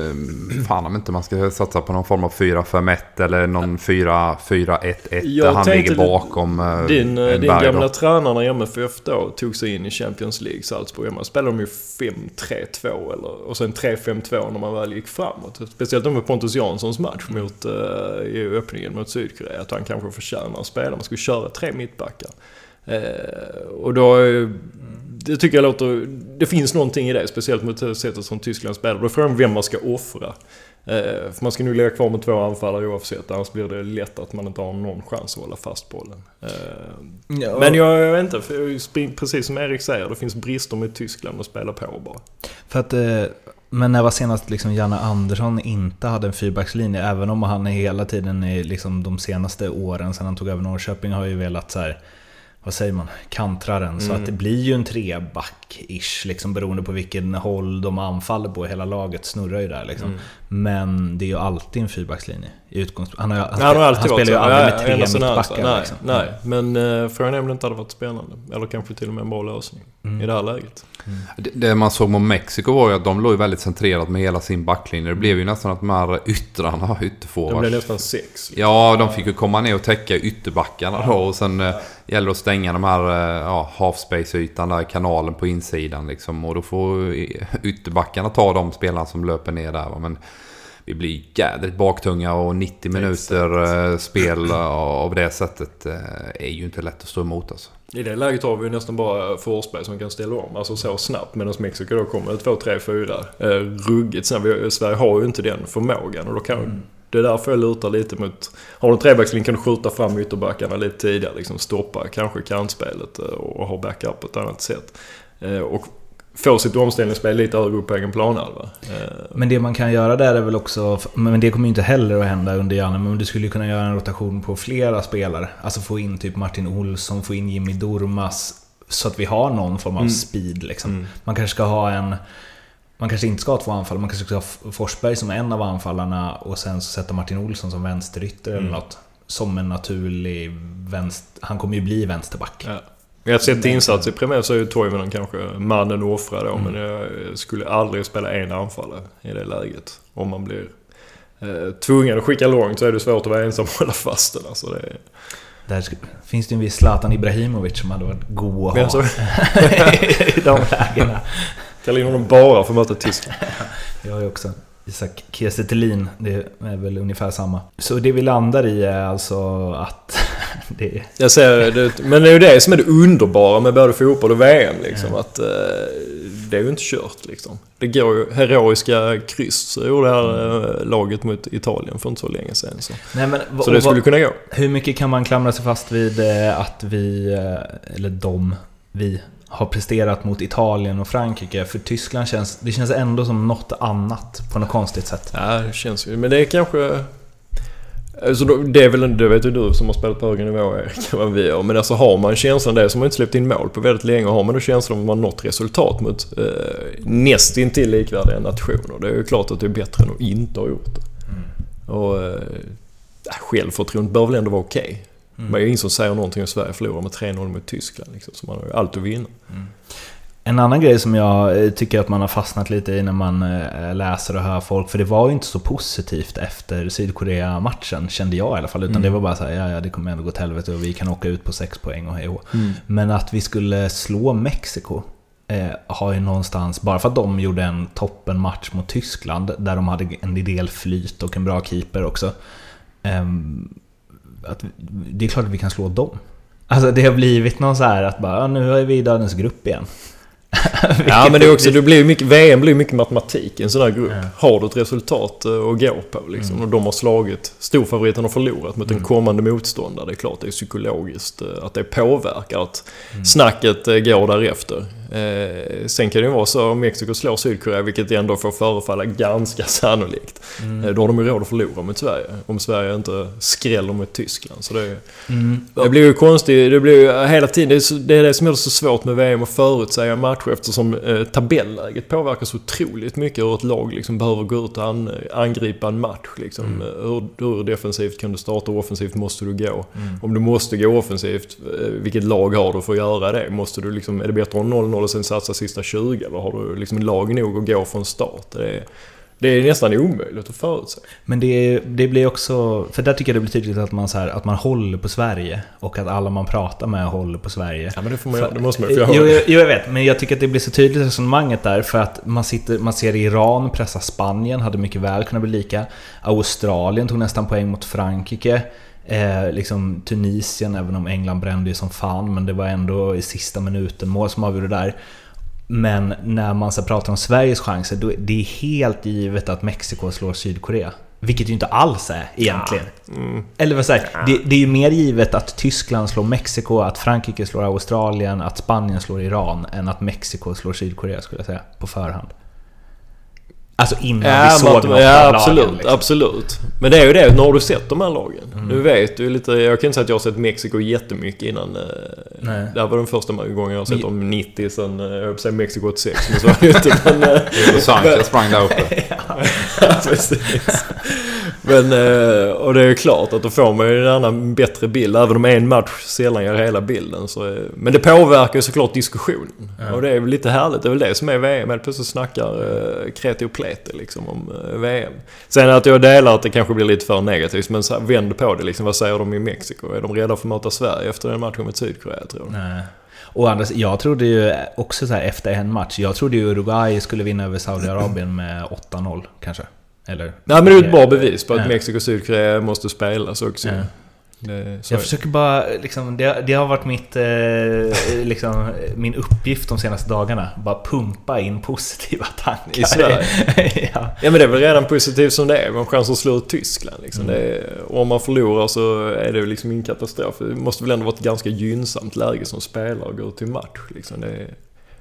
Speaker 3: fan om inte man ska satsa på någon form av 4-5-1 eller någon 4-4-1-1 där han ligger bakom eh,
Speaker 1: Din, eh, din gamla
Speaker 3: då.
Speaker 1: tränare när MFF då tog sig in i Champions League, Salzburg. Man spelade de ju 5-3-2 eller, och sen 3-5-2 när man väl gick framåt. Speciellt med Pontus Janssons match mot, i öppningen mot Sydkorea. Att han kanske förtjänar att spela. Man skulle köra tre mittbackar. Eh, och då... eh, Det tycker jag låter... Det finns någonting i det, speciellt mot sättet som Tyskland spelar. Då är frågan vem man ska offra. Eh, för man ska nu ligga kvar med två anfallare oavsett, annars blir det lätt att man inte har någon chans att hålla fast bollen.
Speaker 2: Ja,
Speaker 1: men jag, jag vet inte, för precis som Erik säger, det finns brister med Tyskland att spela på bara.
Speaker 2: För att, men när var senast liksom Janne Andersson inte hade en fyrbackslinje? Även om han är hela tiden i liksom de senaste åren sedan han tog över Norrköping har ju velat så här vad säger man, kantraren. Så
Speaker 1: Mm.
Speaker 2: att det blir ju en treback-ish, liksom, beroende på vilken håll de anfaller på. Hela laget snurrar ju där liksom.
Speaker 1: Mm.
Speaker 2: Men det är ju alltid en fyrbackslinje i utgångspunkt. Han, har, han,
Speaker 1: Han har alltid
Speaker 2: han spelar ju aldrig
Speaker 1: Ja,
Speaker 2: med tre mittbackar.
Speaker 1: han- Nej,
Speaker 2: liksom.
Speaker 1: nej. men uh, frågan är om det inte hade varit spännande. Eller kanske till och med en bra lösning
Speaker 2: Mm.
Speaker 1: i det här läget.
Speaker 3: Det, det man såg mot Mexiko var ju att de låg ju väldigt centrerat med hela sin backlinje. Det blev ju nästan att de här yttrarna,
Speaker 1: Det blev
Speaker 3: ytterforwards.
Speaker 1: nästan sex.
Speaker 3: Ja, de fick ju komma ner och täcka ytterbackarna då och sen eh, gäller det att stänga de här eh, ja, half-space-ytan där, kanalen på insidan liksom. Och då får eh, ytterbackarna ta de spelarna som löper ner där va. Men vi blir jädrigt baktunga och 90 minuter eh, spel eh, av det sättet eh, är ju inte lätt att stå emot alltså.
Speaker 1: I det läget har vi ju nästan bara Forsberg som kan ställa om. Alltså så snabbt. Medan Mexiko då kommer 2, 3, 4. Eh, ruggigt snabbt. Vi- Sverige har ju inte den förmågan. Och då kan, Det är därför jag lutar lite mot... Har du en trebackslinje kan du skjuta fram ytterbackarna lite tidigare. Liksom stoppa kanske kantspelet och ha backup på ett annat sätt. Och få sitt omställningsspel lite högre upp på egen planhalva. Eh,
Speaker 2: Men det man kan göra där är väl också, men det kommer ju inte heller att hända under Janne, men du skulle ju kunna göra en rotation på flera spelare. Alltså få in typ Martin Olsson, få in Jimmy Durmas, så att vi har någon form av
Speaker 1: Mm.
Speaker 2: speed liksom.
Speaker 1: Mm.
Speaker 2: Man kanske ska ha en... Man kanske inte ska ha två anfall, man kanske ska ha Forsberg som en av anfallarna och sen så sätta Martin Olsson som vänsterytter eller
Speaker 1: Mm.
Speaker 2: något. Som en naturlig vänster... Han kommer ju bli vänsterback.
Speaker 1: Ja. Jag sett insats i premiär så är ju Toivonen kanske mannen att offra då.
Speaker 2: Mm.
Speaker 1: Men jag skulle aldrig spela en anfallare i det läget. Om man blir eh, tvungen att skicka långt så är det svårt att vara ensam och hålla fast den. Alltså det är...
Speaker 2: Där finns det en viss Zlatan Ibrahimovic som hade varit god att ha (laughs) i de lägena.
Speaker 1: kallar in honom bara för att möta Tyskland. (laughs)
Speaker 2: Jag ju också Isak Kiese det är väl ungefär samma. Så det vi landar i är alltså att (laughs) det.
Speaker 1: Jag ser det, men det är ju det som är det underbara med både fotboll och VM liksom.
Speaker 2: Ja.
Speaker 1: Att eh, det är ju inte kört liksom. Det går ju heroiska kryss så gjorde det här eh, laget mot Italien för inte så länge sedan. Så,
Speaker 2: Nej, men,
Speaker 1: så det skulle kunna gå.
Speaker 2: Hur mycket kan man klamra sig fast vid eh, att vi, eller de, vi, har presterat mot Italien och Frankrike? För Tyskland känns, det känns ändå som något annat på något konstigt sätt.
Speaker 1: Ja, det känns ju. Men det är kanske... Alltså det är väl, det vet ju du som har spelat på högre nivå Erik, vad vi gör. Men alltså har man känslan, det som man inte släppt in mål på väldigt länge, har man då känslan att man nått resultat mot eh, nästintill likvärdiga nationer. Det är ju klart att det är bättre än att inte ha gjort det. Och eh, självförtroendet bör väl ändå vara okej.
Speaker 2: Mm.
Speaker 1: Men det är ingen som säger någonting om Sverige förlorar med 3-0 mot Tyskland. Liksom, så man har ju allt att vinna.
Speaker 2: En annan grej som jag eh, tycker att man har fastnat lite i när man eh, läser och hör folk, för det var ju inte så positivt efter Sydkorea-matchen, kände jag i alla fall. Utan
Speaker 1: Mm.
Speaker 2: det var bara så här, ja, ja det kommer ändå gå till helvete och vi kan åka ut på sex poäng och hej och hå."
Speaker 1: Mm.
Speaker 2: Men att vi skulle slå Mexiko eh, har ju någonstans, bara för att de gjorde en toppenmatch mot Tyskland, där de hade en del flyt och en bra keeper också. ehm, att det är klart att vi kan slå dem. Alltså det har blivit någon så här att bara, nu är vi i dödens grupp igen. (laughs)
Speaker 1: Ja men det är också, det blir mycket, VM blir mycket matematik i en sån här grupp.
Speaker 2: Ja.
Speaker 1: Har du ett resultat eh, att gå på liksom, och de har slagit, storfavoriten har förlorat mot en kommande motståndare. Det är klart det är psykologiskt eh, att det påverkar att snacket eh, går därefter. Eh, sen kan det ju vara så om Mexiko slår Sydkorea, vilket ändå får förefalla ganska (laughs) sannolikt.
Speaker 2: Mm.
Speaker 1: Eh, då har de ju råd att förlora mot Sverige. Om Sverige inte skräller mot Tyskland. Så det,
Speaker 2: Mm.
Speaker 1: det blir ju konstigt, det blir ju hela tiden, det är, så, det är det som är så svårt med VM att förutsäga matcher eftersom eh, tabelläget påverkar så otroligt mycket hur ett lag liksom behöver gå ut och an, angripa en match. Liksom.
Speaker 2: Mm.
Speaker 1: Eh, Hur, hur defensivt kan du starta och offensivt måste du gå?
Speaker 2: Mm.
Speaker 1: Om du måste gå offensivt, vilket lag har du för att göra det? Måste du liksom, är det bättre att ha 0-0 och sen satsa sista 20 eller har du liksom lag nog att gå från start? Det är, det är nästan omöjligt att förutse.
Speaker 2: Men det, det blir också, för där tycker jag det blir tydligt att man, så här, att man håller på Sverige och att alla man pratar med håller på Sverige.
Speaker 1: Ja men det, får man, göra, det måste man ju få
Speaker 2: jo, jo, jag vet. Men jag tycker att det blir så tydligt resonemanget där för att man, sitter, man ser Iran pressa Spanien, hade mycket väl kunnat bli lika. Australien tog nästan poäng mot Frankrike. Eh, liksom Tunisien, även om England brände ju som fan, men det var ändå i sista minuten mål som avgjorde där. Men när man så pratar om Sveriges chanser, då är det är helt givet att Mexiko slår Sydkorea. Vilket ju inte alls är egentligen.
Speaker 1: Mm.
Speaker 2: Eller vad säger det, det är ju mer givet att Tyskland slår Mexiko, att Frankrike slår Australien, att Spanien slår Iran än att Mexiko slår Sydkorea skulle jag säga, på förhand. Alltså innan
Speaker 1: Ja,
Speaker 2: vi såg
Speaker 1: att-
Speaker 2: något
Speaker 1: ja absolut,
Speaker 2: lagen. Liksom.
Speaker 1: absolut. Men det är ju det, nu har du sett de här lagen.
Speaker 2: Mm.
Speaker 1: Du vet ju lite, jag kan inte säga att jag har sett Mexiko jättemycket innan. eh,
Speaker 2: Nej.
Speaker 1: Det här var den första gången jag har sett dem 90 sen, eh, jag höll på att säga Mexiko 86, men så var det ju inte. Men, eh,
Speaker 3: Och Sanchez sprang där uppe. (laughs)
Speaker 1: Ja, precis. Men, och det är ju klart att då får man ju en annan bättre bild. Även om en match sällan ger hela bilden. Så, men det påverkar ju såklart diskussionen. Och det är väl lite härligt. Det är väl det som är VM. Helt plötsligt snackar kreti och pleti liksom om eh, VM. Sen att jag delar att det kanske blir lite för negativt. Men så vänd på det liksom. Vad säger de i Mexiko? Är de redo för att möta Sverige efter den matchen mot Sydkorea tror du?
Speaker 2: Nej. Och andra, jag trodde ju också så här efter en match, jag trodde ju Uruguay skulle vinna över Saudiarabien med 8-0 kanske. Eller?
Speaker 1: Nej men det är ju ett bra bevis på att
Speaker 2: Ja.
Speaker 1: Mexiko och Sydkorea måste spelas också.
Speaker 2: Ja.
Speaker 1: Det,
Speaker 2: Jag försöker bara, liksom, det, det har varit mitt, eh, liksom, min uppgift de senaste dagarna. Bara pumpa in positiva tankar.
Speaker 1: I Sverige? (laughs)
Speaker 2: ja.
Speaker 1: Ja men det är väl redan positivt som det är. Man har chans att slå ut Tyskland liksom.
Speaker 2: Mm.
Speaker 1: Det är, och om man förlorar så är det ju liksom ingen katastrof. Det måste väl ändå vara ett ganska gynnsamt läge som spelare och gå ut till match. Liksom. Det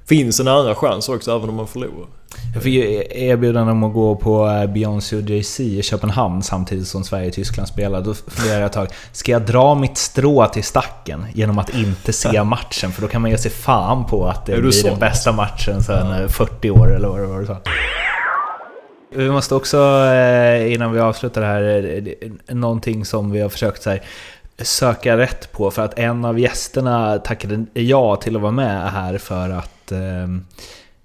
Speaker 1: finns en andra chans också även om man förlorar.
Speaker 2: Jag fick ju erbjudande om att gå på eh, Beyoncé och Jay-Z i Köpenhamn samtidigt som Sverige och Tyskland spelar. Då funderade jag ett tag, ska jag dra mitt strå till stacken genom att inte se (laughs) matchen? För då kan man ge sig fan på att det blir
Speaker 1: sån?
Speaker 2: den bästa matchen sedan eh, 40 år eller vad det var du sa. Vi måste också, eh, innan vi avslutar det här, eh, någonting som vi har försökt så här, söka rätt på. För att en av gästerna tackade ja till att vara med här för att ehm,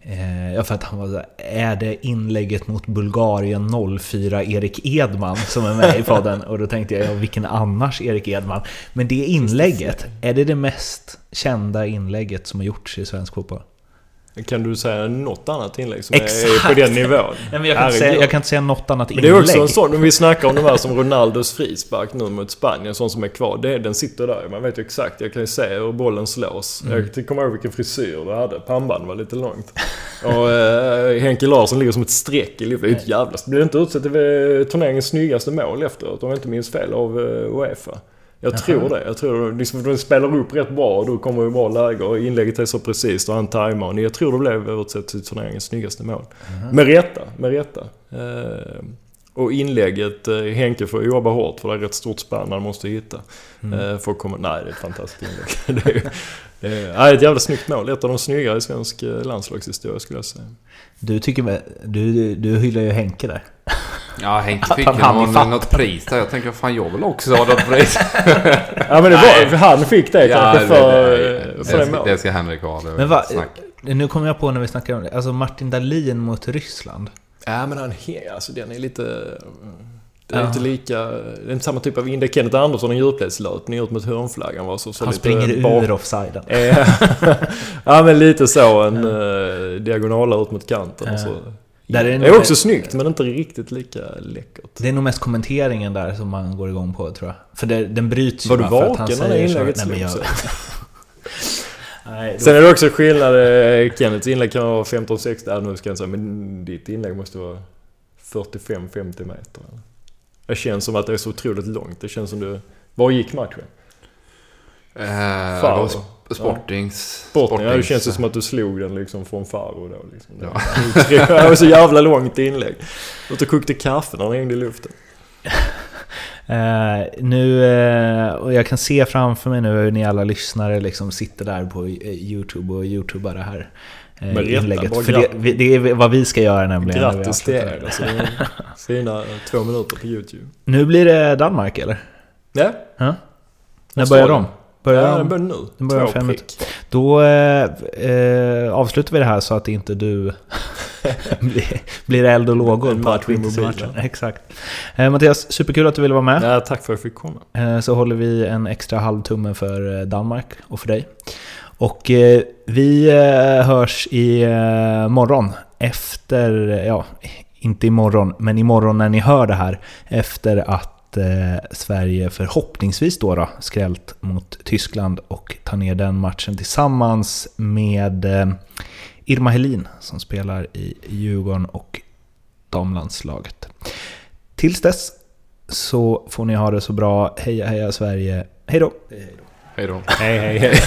Speaker 2: Eh, Ja, för att han var så här, är det inlägget mot Bulgarien 04 Erik Edman som är med i podden? Och då tänkte jag, ja, vilken annars Erik Edman? Men det inlägget, är det det mest kända inlägget som har gjorts i svensk fotboll?
Speaker 1: Kan du säga något annat inlägg som
Speaker 2: Exakt.
Speaker 1: är på den nivån?
Speaker 2: Nej, men jag, kan inte säga, jag kan inte säga något annat
Speaker 1: Men det
Speaker 2: inlägg.
Speaker 1: är också en sån, om vi snackar om de här som Ronaldos frispark nu mot Spanien, sån som är kvar. Det, den sitter där, man vet ju exakt. Jag kan ju se hur bollen slås.
Speaker 2: Mm.
Speaker 1: Jag kommer ihåg vilken frisyr du hade. Pannband var lite långt. Och eh, Henke Larsson ligger som ett streck i ju ett jävla... Blir det inte utsett till eh, turneringens snyggaste mål efteråt? Om jag inte minns fel av eh, Uefa. Jag tror det. Jag tror liksom, de spelar upp rätt bra och då kommer ju bra läge och inlägget är så precis och han tajmar. och Jag tror det blev utsett till turneringens snyggaste mål. Med rätta, med rätta. Eh, och inlägget, eh, Henke får jobba hårt för det är rätt stort spann han måste hitta. Eh, för att komma, nej, det är ett fantastiskt inlägg. (laughs) det är, det är, ett jävla snyggt mål. Ett av de snyggare i svensk eh, landslagshistoria skulle jag säga.
Speaker 2: Du, tycker, du, du hyllar ju Henke där.
Speaker 3: Ja, Henke fick
Speaker 2: han
Speaker 3: någon, något pris där. Jag tänker, fan jag vill också ha något pris. (laughs)
Speaker 1: Ja men det var, han fick det kanske för,
Speaker 3: det,
Speaker 1: eh,
Speaker 3: det,
Speaker 1: för det
Speaker 3: ska, det ska Henrik ha. Det
Speaker 2: Men va, nu kommer jag på när vi snackar om det. Alltså Martin Dahlin mot Ryssland.
Speaker 1: Ja men han, he- alltså den är lite... Det är
Speaker 2: Ja.
Speaker 1: inte lika... Det är inte samma typ av inlägg. Kenneth Andersson, en djurpledslöpning ut mot hörnflaggan var så, så
Speaker 2: Han springer
Speaker 1: bak-
Speaker 2: ur offsiden. (laughs)
Speaker 1: Eh, ja men lite så. En uh, diagonal ut mot kanten och så.
Speaker 2: Där är
Speaker 1: det
Speaker 2: det
Speaker 1: är också snyggt men inte riktigt lika läckert.
Speaker 2: Det är nog mest kommenteringen där som man går igång på tror jag. För det, den bryts ju
Speaker 1: Var du
Speaker 2: bara att han
Speaker 1: vaken när
Speaker 2: så.
Speaker 1: inlägget slogs? (laughs)
Speaker 2: Nej, då,
Speaker 1: Sen är det också skillnad. eh, Kenneths inlägg kan vara 15-16, ja, nu ska jag säga, men ditt inlägg måste vara 45-50 meter. eller? Det känns som att det är så otroligt långt. Det känns som du... Var gick matchen?
Speaker 3: Eh,
Speaker 1: Faro.
Speaker 3: det var sp- Sportings...
Speaker 1: Sporting, ja, det
Speaker 3: Sportings-
Speaker 1: känns ju som att du slog den liksom från Faro då. Liksom.
Speaker 3: Ja.
Speaker 1: Det var (laughs) så jävla långt inlägg. (laughs) Och kokte kaffe när den hängde i luften. (laughs)
Speaker 2: eh, nu, eh, och jag kan se framför mig nu hur ni alla lyssnare liksom sitter där på eh, YouTube och YouTubar det här eh,
Speaker 1: Men rätta,
Speaker 2: inlägget. För det, det är vad vi ska göra nämligen.
Speaker 1: Grattis till er. Alltså, fina två minuter på YouTube.
Speaker 2: Nu blir det Danmark eller?
Speaker 1: Ja,
Speaker 2: Ja? När börjar de? Börjar
Speaker 1: ja
Speaker 2: de?
Speaker 1: den börjar nu.
Speaker 2: Den börjar fem
Speaker 1: prick.
Speaker 2: Då eh, eh, avslutar vi det här så att inte du (laughs) blir, blir eld och lågor på matchen. Exakt. Eh, Mattias, superkul att du ville vara med.
Speaker 1: Ja, tack för att jag fick komma.
Speaker 2: Eh, så håller vi en extra halvtumme för eh, Danmark och för dig. Och eh, vi eh, hörs i eh, morgon efter, ja, inte imorgon, men imorgon när ni hör det här. Efter att eh, Sverige förhoppningsvis då, då skrällt mot Tyskland och tar ner den matchen tillsammans med eh, Irma Helin som spelar i Djurgården och damlandslaget. Tills dess så får ni ha det så bra. Heja heja Sverige. Hej då!
Speaker 3: Hej då.
Speaker 1: Hej, hej, hej.